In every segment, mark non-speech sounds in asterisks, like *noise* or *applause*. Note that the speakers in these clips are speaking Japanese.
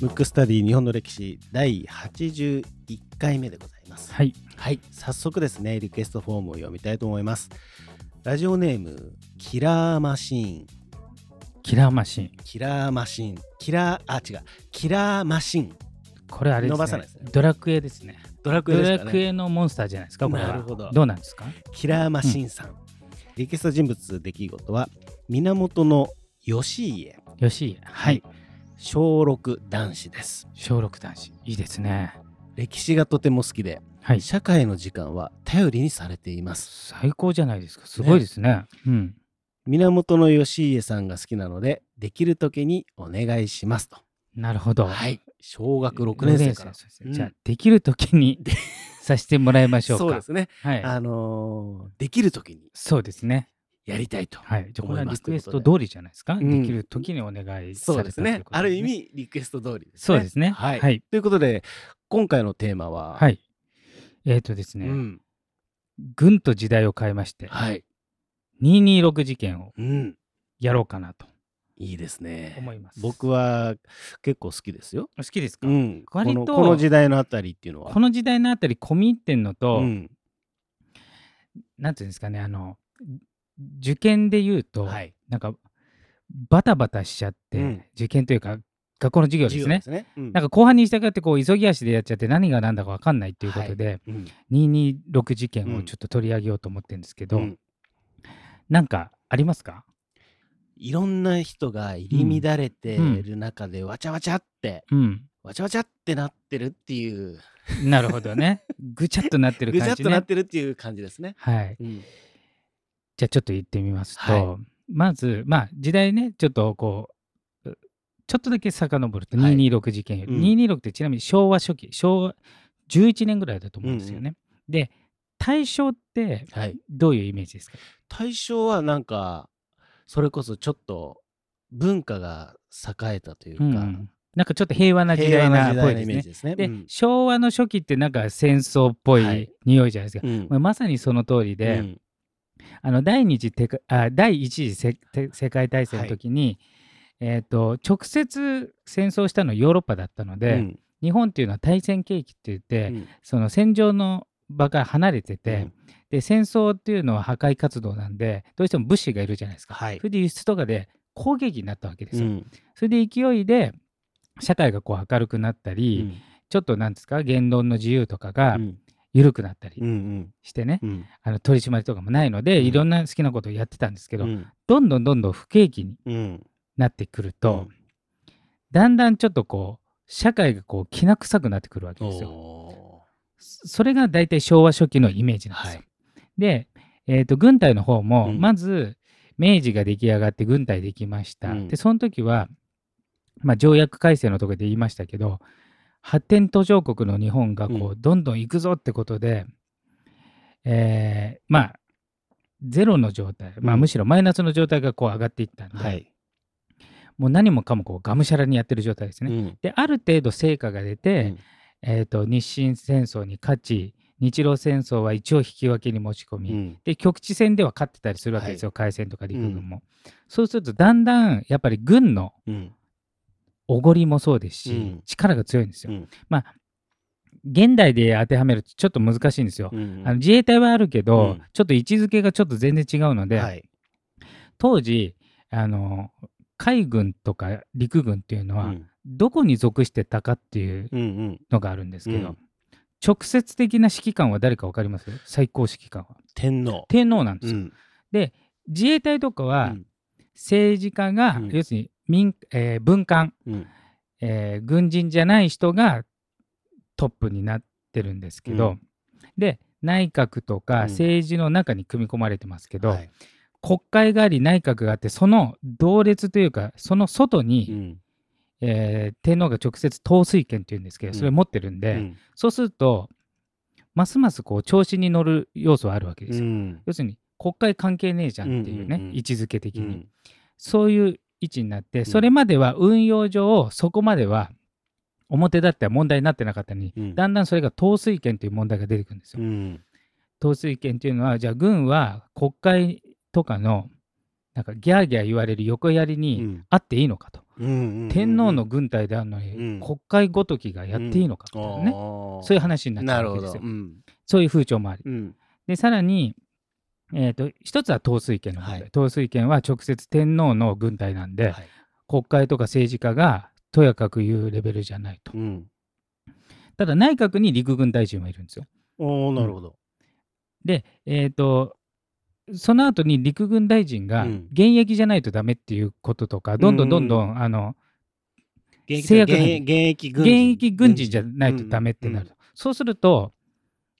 ムックスタディ日本の歴史第81回目でございます。はい。はい、早速ですね、リクエストフォームを読みたいと思います。ラジオネーム、キラーマシーン。キラーマシン。キラーマシン。キラー、あ、違う。キラーマシン。これあれですね。伸ばさないですねドラクエですね。ドラクエド。ラクエのモンスターじゃないですか、これは。なるほどどうなんですか？キラーマシンさん。リクエスト人物出来事は、源の義家。よし。はい。小6男子です。小六男子。いいですね。歴史がとても好きで、はい。社会の時間は頼りにされています。最高じゃないですか。すごいですね。うん。源の義家さんが好きなので、できる時にお願いしますと。なるほど。はい。小学6年生から。じゃあ、できるときにさせてもらいましょうか。そうですね。はい。あのーできる時にそうですね。やりたいと。はい。じゃあ、これはリクエスト通りじゃないですか？うんできるときにお願いさそうですねある意。味、リクエスト通りですね。そうですね。はい。はい。ということで、今回のテーマは、はい。えっとですね、うん。ぐんと時代を変えまして、はい。226事件をうん。やろうかなといいですね。思います。僕は結構好きですよ。好きですか、うん。こ割とのこの時代のあたりっていうのは。この時代のあたり込み入ってんのと、うん。なんていうんですかね、あの、受験で言うと、はい。なんか、バタバタしちゃって、うん受験というか、学校の授業ですね。ね。うんなんか後半に従ってこう急ぎ足でやっちゃって何が何だか分かんないっていうことで、うん226事件をちょっと取り上げようと思ってるんですけど、うんなんかありますか？いろんな人が入り乱れてる中でわちゃわちゃって、うん。わちゃわちゃってなってるっていう、なるほどね。*laughs* ぐちゃっとなってるぐちゃっ感じね。となってるっていう感じですね。はい。うんじゃあちょっと言ってみますと、はまず、まあ時代ね、ちょっとこう、うちょっとだけ遡るとはい226事件より、うん226ってちなみに昭和初期、昭和11年ぐらいだと思うんですよね。で、大正ってはい。どういうイメージですか？大正はなんか、それこそちょっと文化が栄えたというか、うんうん。なんかちょっと平和な時代なっぽいですね。メージですね。で、うん。昭和の初期ってなんか戦争っぽはい。い匂いじゃないですか。うん。まさにその通りで、うん。あの第二次てかあ第一次世界大戦の時に、えー、と直接戦争したのはヨーロッパだったので、うん。日本っていうのは対戦景気って言って、うん。その戦場の場から離れてて、うん。で戦争っていうのは破壊活動なんでどうしても物資がいるじゃないですか。はい。それで輸出とかで攻撃になったわけですよ。うん。それで勢いで社会がこう明るくなったうり、ん。ちょっとなんですか言論の自由とかがうん。緩くなったりうんうん。してね、うん。あの取り締まりとかもないので、うん。いろんな好きなことをやってたんですけど、うん。どんどんどんどん不景気にうん。なってくると、だんだんちょっとこう社会がこうきな臭くなってくるわけですよ。おそそれが大体昭和初期のイメージなんですよ。で、えー、と軍隊の方も、うんまず明治が出来上がって軍隊できました。うんでその時は、まあ、条約改正のところで言いましたけど発展途上国の日本がこう、うどんどん行くぞってことで、えーまあゼロの状態、まあ、うんむしろマイナスの状態がこう上がっていったんで、はい。もう何もかもこうがむしゃらにやってる状態ですね。うんである程度成果が出て、うんえー、と日清戦争に勝ち日露戦争は一応引き分けに持ち込み、うん。で局地戦では勝ってたりするわけですよ、海戦とか陸軍も、そうするとだんだんやっぱり軍のうん。おごりもそうですし、うん。力が強いんですよ、うん。まあ現代で当てはめるとちょっと難しいんですよ、うん。あの自衛隊はあるけど、うん。ちょっと位置づけがちょっと全然違うので、はい。当時あの海軍とか陸軍っていうのは、うんどこに属してたかっていううんうん。のがあるんですけど、うん。直接的な指揮官は誰か分かります？最高指揮官は。天皇。天皇なんですよ。うん。で自衛隊とかはうん。政治家が、うん。要するに民、えー文官、うん。えー軍人じゃない人がトップになってるんですけど、うん。で内閣とかうん。政治の中に組み込まれてますけど、はい。国会があり内閣があってその同列というかその外に、うんえー天皇が直接統帥権っていうんですけどそれを持ってるんで、うん。そうするとますますこう調子に乗る要素はあるわけですよ。うん。要するに国会関係ねえじゃんっていうね、うんうんうん位置づけ的に、うん。そういう位置になってん。それまでは運用上そこまでは表立っては問題になってなかったのに、うん。だんだんそれが統帥権という問題が出てくるんですよ。うん。統帥権というのはじゃあ軍は国会とかのなんかギャーギャー言われる横やりうにん。あっていいのかと、天皇の軍隊であるのに、うん国会ごときがやっていいのかみたいなね、そういう話になっちゃ。うわけですよ。うんそういう風潮もあり。うんで、さらに、えー、と一つは統帥権の問題、はい統帥権は直接天皇の軍隊なんで、はい国会とか政治家がとやかく言うレベルじゃないと。うんただ内閣に陸軍大臣はいるんですよ。おーなるほど。で、えっ、と、その後に陸軍大臣がうん。現役じゃないとダメっていうこととか、どんどんどんどん、あの現役制約現役現役軍現人じゃないとダメってなる。そうすると、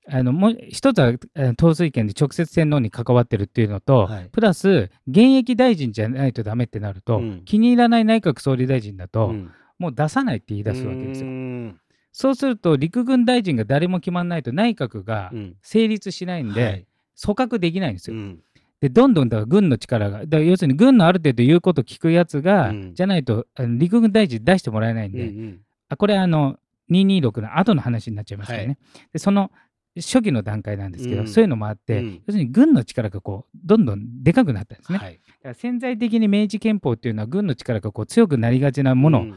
あのもう一つはえー統帥権で直接天皇に関わってるっていうのと、はい。プラス現役大臣じゃないとダメってなると、うん。気に入らない内閣総理大臣だと、うん。もう出さないって言い出すわけですよ。うん。そうすると陸軍大臣が誰も決まらないと内閣がうん。成立しないんで、はい組閣できないんですよ。うん。でどんどんだから軍の力がだから要するに軍のある程度言うこと聞くやつが、うん。じゃないと陸軍大臣出してもらえないんで、うんうん。あこれあの226の後の話になっちゃいますからね、でその初期の段階なんですけど、うん。そういうのもあって、うん。要するに軍の力がこうどんどんでかくなったんですね、はい。だから潜在的に明治憲法っていうのは軍の力がこう強くなりがちなものをうん。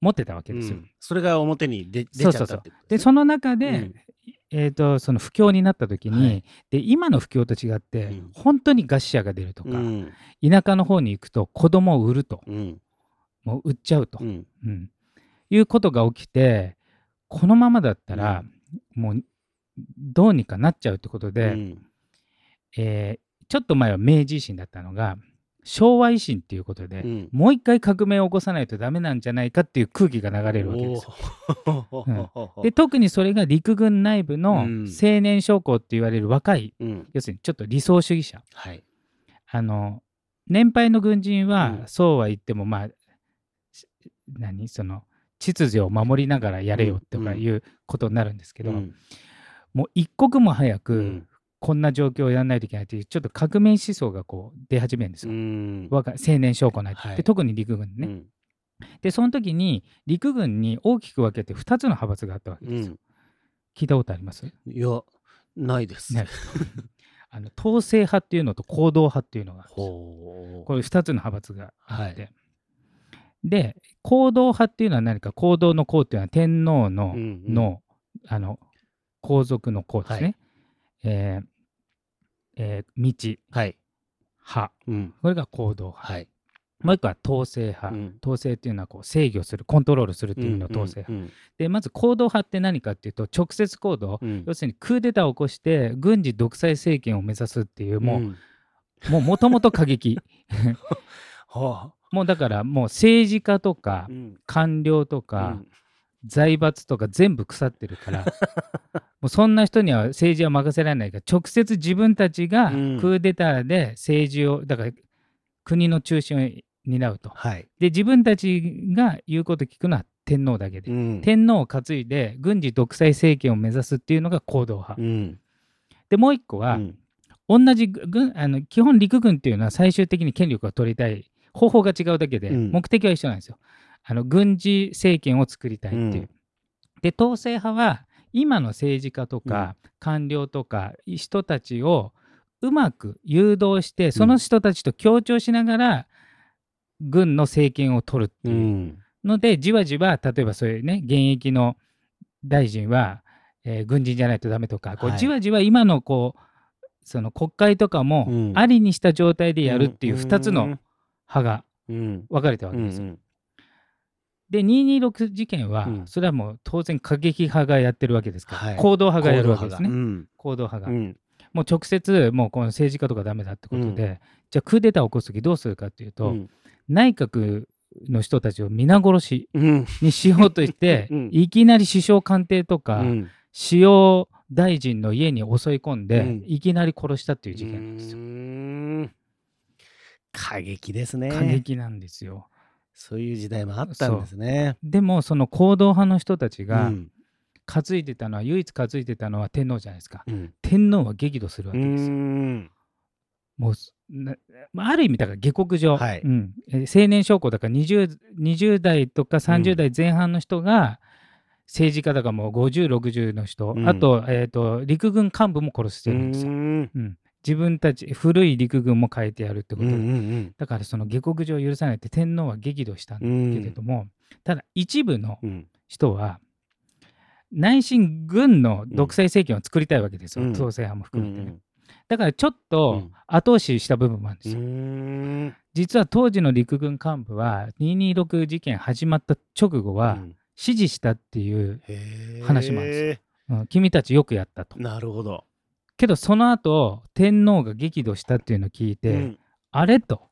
持ってたわけですよ。うん。それが表に出出ちゃったってことでその中で、うんえー、とその不況になった時に、はい。で今の不況と違って、うん。本当に餓死者が出るとか、うん。田舎の方に行くと子供を売ると。うん。もう売っちゃうと、うん。うん。いうことが起きてこのままだったら、もうどうにかなっちゃうってことで、うん。えーちょっと前は明治維新だったのが昭和維新っていうことで、うん。もう一回革命を起こさないとダメなんじゃないかっていう空気が流れるわけですよ。おー。で特にそれが陸軍内部のうん。青年将校って言われる若い、うん。要するにちょっと理想主義者。はい。あの年配の軍人は、うん。そうは言ってもまあし何？その秩序を守りながらやれよとかいうことになるんですけど、うん。もう一刻も早く、うんこんな状況をやらないといけないというちょっと革命思想がこう出始めるんですうよ。ん。若い青年将校なんて、はい。で特に陸軍ね、うん。でその時に陸軍に大きく分けて2つの派閥があったわけうですよ。ん。聞いたことあります？いやないです。*laughs* あの統制派っていうのと行動派っていうのがあるんですよ。これ2つの派閥があって、はで行動派っていうのは何か？行動の行っていうのは天皇の,、うんうん。のあの皇族の皇ですね、はいえーえー道はい。派。うん。これが行動派、はい。もう一個は統制派、うん。統制っていうのはこう制御するコントロールするっていう意味の統制派、うん。でまず行動派って何かっていうと直接行動、うん。要するにクーデターを起こして軍事独裁政権を目指すっていうもう、ん。もうもともと過激。*laughs* はもうだからもう政治家とかあうん。官僚とか、うん財閥とか全部腐ってるから *laughs* もうそんな人には政治は任せられないから直接自分たちがクうん。ーデターで政治をだから国の中心を担うと。はい。で自分たちが言うこと聞くのは天皇だけで、うん。天皇を担いで軍事独裁政権を目指すっていうのが行動派、うん。でもう一個は、うん。同じ軍あの基本陸軍っていうのは最終的に権力を取りたい方法が違うだけで、うん。目的は一緒なんですよ。あの軍事政権を作りたいっていう。うん。で統制派は今の政治家とか官僚とか人たちをうまく誘導してその人たちと協調しながら軍の政権を取るってういうん。ので、じわじわ例えばそういうね現役の大臣は、えー軍人じゃないとダメとか、こうはい。じわじわ今のこうその国会とかもうん。ありにした状態でやるっていう2つの派がうん。分かれたわうけですよ。んで226事件は、うん。それはもう当然過激派がやってるわけですから、はい。行動派がやるわけですね。うん。行動派が。うん。もう直接もうこの政治家とかダメだってことで、うん。じゃあクーデターを起こす時どうするかっていうと、うん。内閣の人たちを皆殺しうん。にしようとして、*laughs* うん。いきなり首相官邸とか、うん。主要大臣の家に襲い込んで、うん。いきなり殺したっていう事件なんですよ。過激ですね。過激なんですよ。そういう時代もあったんですね。でもその行動派の人たちがうん。担いでたのは、唯一担いでたのは天皇じゃないですか。うん。天皇は激怒するわうけですよ。ん。もうあある意味だから下克上、はい。うん。えー青年将校だから 20, 20代とか30代前半の人が政治家だからもう5060の人、うん。あと,、えー、と陸軍幹部も殺してるんですよ。うんうん自分たち古い陸軍も変えてやるってこと。で、うんうん。だからその下克上を許さないって天皇は激怒したんだけれども、ただ一部のうん。人は内心軍の独裁政権を作りたいわけですよ、うん。統制派もうん含めてね、だからちょっうとん。後押しした部分もあるんですよ、うん。実は当時の陸軍幹部は226事件始まった直後はうん。支持したっていう、話もあるんですうん。君たちよくやったと。なるほど。けどその後天皇が激怒したっていうのを聞いて、うん。あれと。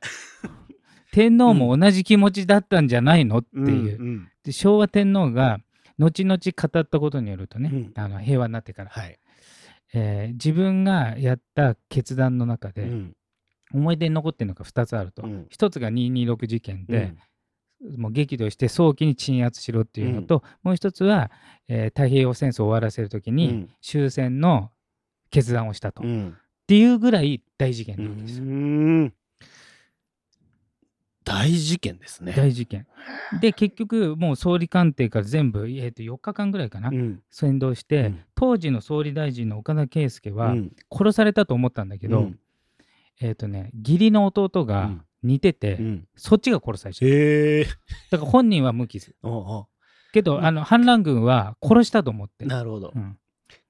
*laughs* 天皇も同じ気持ちだったんじゃないのっていう、ん。んで昭和天皇が後々語ったことによるとね、うん。あの平和になってから、はい。えー自分がやった決断の中で、うん。思い出に残ってるのが2つあると、うん。1つが226事件で、もう激怒して早期に鎮圧しろっていうのと、もう1つは、えー太平洋戦争を終わらせるときにうん。終戦の決断をしたと、っうん。ていうぐらい大事件うなわけですよ。ん。大事件ですね。大事件。で結局もう総理官邸から全部、えー、と4日間ぐらいかな、うん。先導して、うん。当時の総理大臣の岡田圭佑はうん。殺されたと思ったんだけど、うん。えっ、とね義理の弟がうん。似てて、うん。そっちが殺されちゃうへえ。だから本人は無傷。*laughs* おうおけど、うん。あの反乱軍は殺したと思って。うなるほど。う。ん、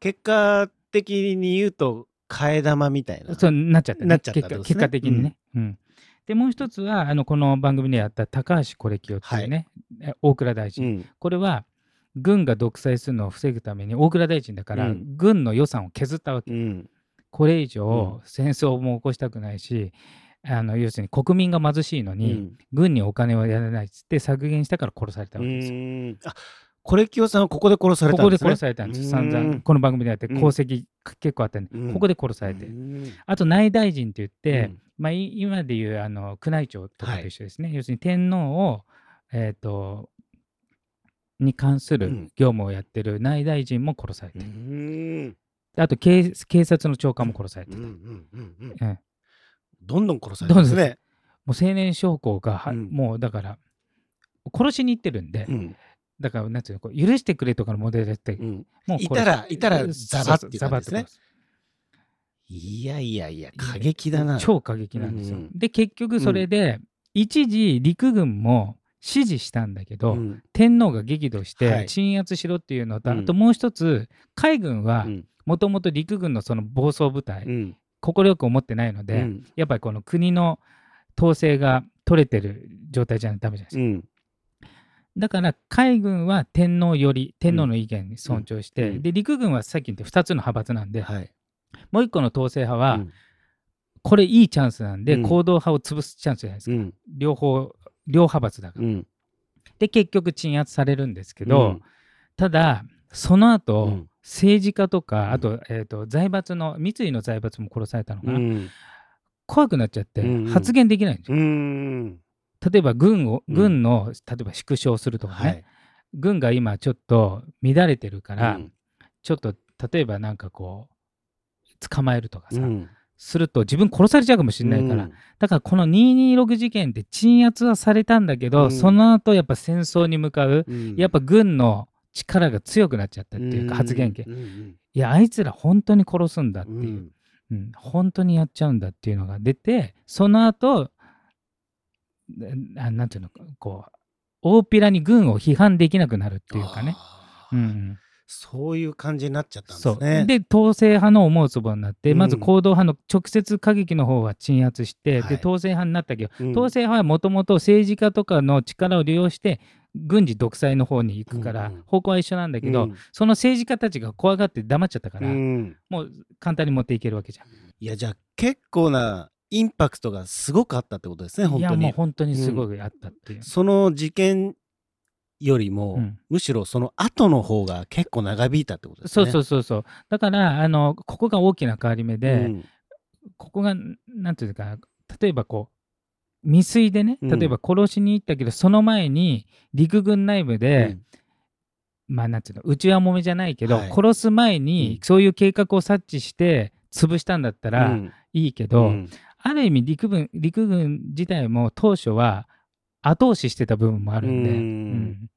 結果的に言うと替え玉みたいな。そうなっちゃったね。なっちゃったね。結果的にね、うん。でもう一つはあのこの番組でやった高橋是清っていうね、え大蔵大臣、うん。これは軍が独裁するのを防ぐために大蔵大臣だから、うん。軍の予算を削ったわけ。うん。これ以上戦争も起こしたくないし、あの要するに国民が貧しいのに、うん。軍にお金をやらないっつって削減したから殺されたわけですよ。うんあこれ清さんはここで殺されここですたんでね。殺されたんですうん。散々。この番組でやってうん。功績結構あったんで、うん。ここで殺されて、うん。あと内大臣って言って、うん。まあ、い今でいうあの宮内庁とかと一緒ですね、要するに天皇を、えー、とに関するうん。業務をやってる内大臣も殺されて、うん。あと警警察の長官も殺されてた、どんどん殺されてますね。もう青年将校がもうだから殺しに行ってるんで、うんだからなんていうのこう許してくれとかのモデルやって、うん。もういたらいたらザバってですね。いやいやいや過激だな。超過激なんですよ。うんで結局それで、一時陸軍も支持したんだけど、うん。天皇が激怒しはい。て鎮圧しろっていうのと、うん。あともう一つ海軍はうん。もともと陸軍のその暴走部隊うん。快く思ってないので、うん。やっぱりこの国の統制が取れてる状態じゃないとダメじゃないですか。うんだから海軍は天皇より天皇の意見に尊重して、うん。で陸軍はさっき言った2つの派閥なんで、はい。もう一個の統制派は、うん。これいいチャンスなんで、うん。行動派を潰すチャンスじゃないですか。うん。両方両派閥だから。うん。で結局鎮圧されるんですけど、うん。ただその後、うん。政治家とか、ん。あと,、えー、と財閥の三井の財閥も殺されたのかな、うん。怖くなっちゃって、うんうん。発言できないんですよ。うん例えば軍をうん。軍の、例えば縮小するとかね、はい。軍が今ちょっと乱れてるから、うん。ちょっと例えばなんかこう捕まえるとかさ、うん。すると自分殺されちゃうかもしれないから、うん。だからこの226事件で鎮圧はされたんだけど、うん。その後やっぱ戦争に向かう、うん。やっぱ軍の力が強くなっちゃったっていうか、発言権。うんうん。いや、あいつら本当に殺すんだっていう、うん。うん。本当にやっちゃうんだっていうのが出て、その後、ななんていうのか、こう、大っぴらに軍を批判できなくなるっていうかね。うん、そういう感じになっちゃったんですね。で統制派の思うつぼになって、うん。まず行動派の直接過激の方は鎮圧して、はい。で統制派になったけど、うん。統制派はもともと政治家とかの力を利用して軍事独裁の方に行くから、うんうん。方向は一緒なんだけど、うん。その政治家たちが怖がって黙っちゃったから、うん。もう簡単に持っていけるわけじゃん。いやじゃあ結構なインパクトがすごくあったってことですね本いやもう当に。本当にすごいあったっていう。その事件よりも、うん。むしろその後の方が結構長引いたってことですね。そうそうそうそう。だからあのここが大きな変わり目で、うん。ここがなんていうか例えばこう未遂でねうん。例えば殺しに行ったけど、その前に陸軍内部で、うん。まあなんていうの内輪もめじゃないけど、はい。殺す前にうん。そういう計画を察知して潰したんだったらうん。いいけど、うんある意味陸軍陸軍自体も当初は後押ししてた部分もあるんで、うん。うん。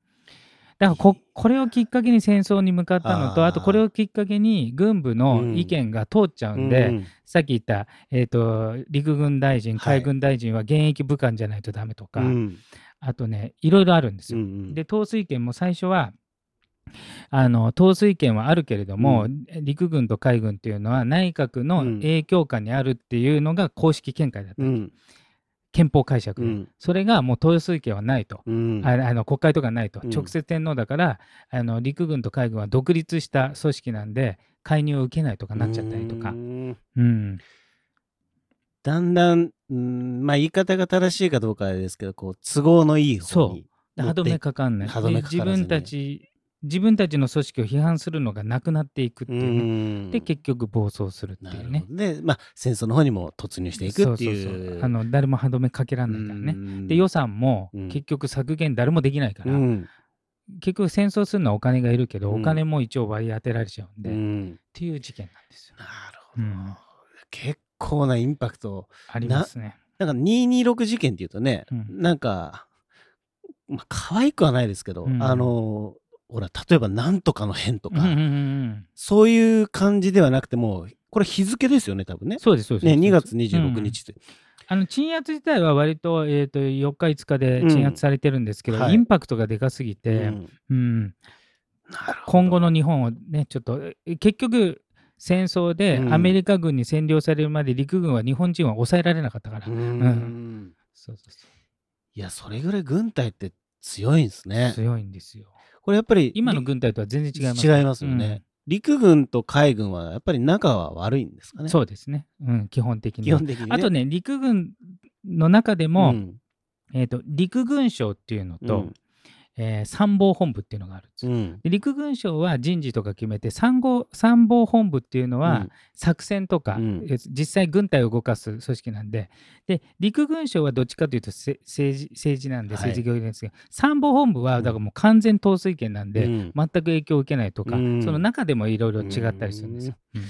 だからここれをきっかけに戦争に向かったのとあとこれをきっかけに軍部の意見が通っちゃうんで、うんさっき言った、えー、と陸軍大臣はい。海軍大臣は現役武官じゃないとダメとか、うん。あとねいろいろあるんですよ。うん。で統帥権も最初はあの統帥権はあるけれども、う陸軍と海軍っていうのは内閣のうん。影響下にあるっていうのが公式見解だった、うん。憲法解釈で、うん。それがもう統帥権はないと、うん。ああの国会とかないと、うん。直接天皇だからあの陸軍と海軍は独立した組織なんで介入を受けないとかなっちゃったりとか。う、ん。うん、だんだん、うんまあ言い方が正しいかどうかですけど、こう都合のいい方にで歯止めかかんない。自分たち自分たちの組織を批判するのがなくなっていくっていうね、うん。で結局暴走するっていうね。で、まあ戦争の方にも突入していくっていう。そうそうそう。あの誰も歯止めかけらんないからね、うん。で予算もうん。結局削減誰もできないから、うん。結局戦争するのはお金がいるけど、うん。お金も一応割り当てられちゃうんで、っうん。ていう事件なんですよ。なるほど、うん。結構なインパクト。ありますね。なんか226事件っていうとね、うん。なんか、まあ可愛くはないですけど、うん。あの、ほら、例えばなんとかの変とか、うんうんうんうん。そういう感じではなくても、これ日付ですよね、多分ね。そうですそうです。ね、そうです。2月26日って。あの鎮圧自体は割と,、えー、と4日5日で鎮圧されてるんですけど、うんはい。インパクトがでかすぎて、うん。今後の日本をねちょっとえ結局戦争でうん。アメリカ軍に占領されるまで陸軍は日本人は抑えられなかったから、ううん。ん。そうそうそいや、それぐらい軍隊って強いんですうね。強いんですよこれやっぱり、今の軍隊とは全然違います違いますよね。陸軍と海軍はやっぱり仲は悪いんですかね。うんそうですね、うん、基本的に基本的に、ね。あとね陸軍の中でも、うんえー、と陸軍省っていうのと、うんえー参謀本部っていうのがあるんですよ。うん。で陸軍省は人事とか決めて参謀参謀本部っていうのは作戦とか、うん。え実際軍隊を動かす組織なんでで陸軍省はどっちかというとせ政治政治なんではい。政治教育ですけど、参謀本部はだからもう完全統帥権なんで、うん。全く影響を受けないとか、うん。その中でもいろいろ違ったりするんですよ。うん。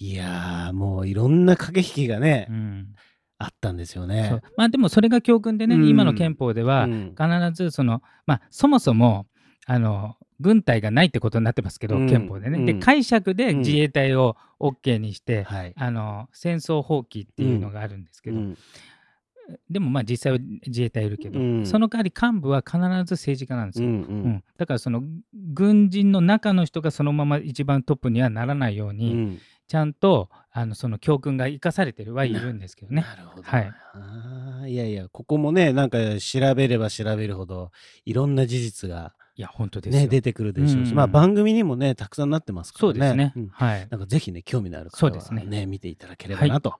いやー、もういろんな駆け引きがね、うんあったんですよそねう。まあでもそれが教訓でね、うん。今の憲法ではうん。必ずその、まあ、そもそもあの軍隊がないってことになってますけど、うん。憲法でね。でうん。解釈でうん。自衛隊を OK にして、はい。あの戦争放棄っていうのがあるんですけど、うん。でもまあ実際は自衛隊いるけど、うん。その代わり幹部は必ず政治家なんですよ。うんううん。んだからその軍人の中の人がそのまま一番トップにはならないよううに、んちゃんとあのその教訓が生かされてるはいるんですけどね。なるほど。はいあーいやいや、ここもね、なんか調べれば調べるほど、いろんな事実が、いや本当ですよ。ね、出てくるでしょうし、うんまあ番組にもね、たくさんなってますからね。そうですね。んはい。なんかぜひね、興味のある方はそうですねね、見ていただければなと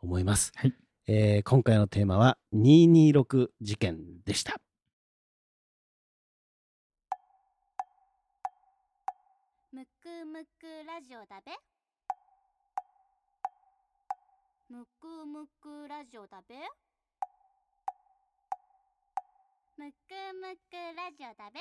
思います。はいえー今回のテーマは226事件でした。むくむくラジオだべむくむくラジオだべ？むくむくラジオだべ？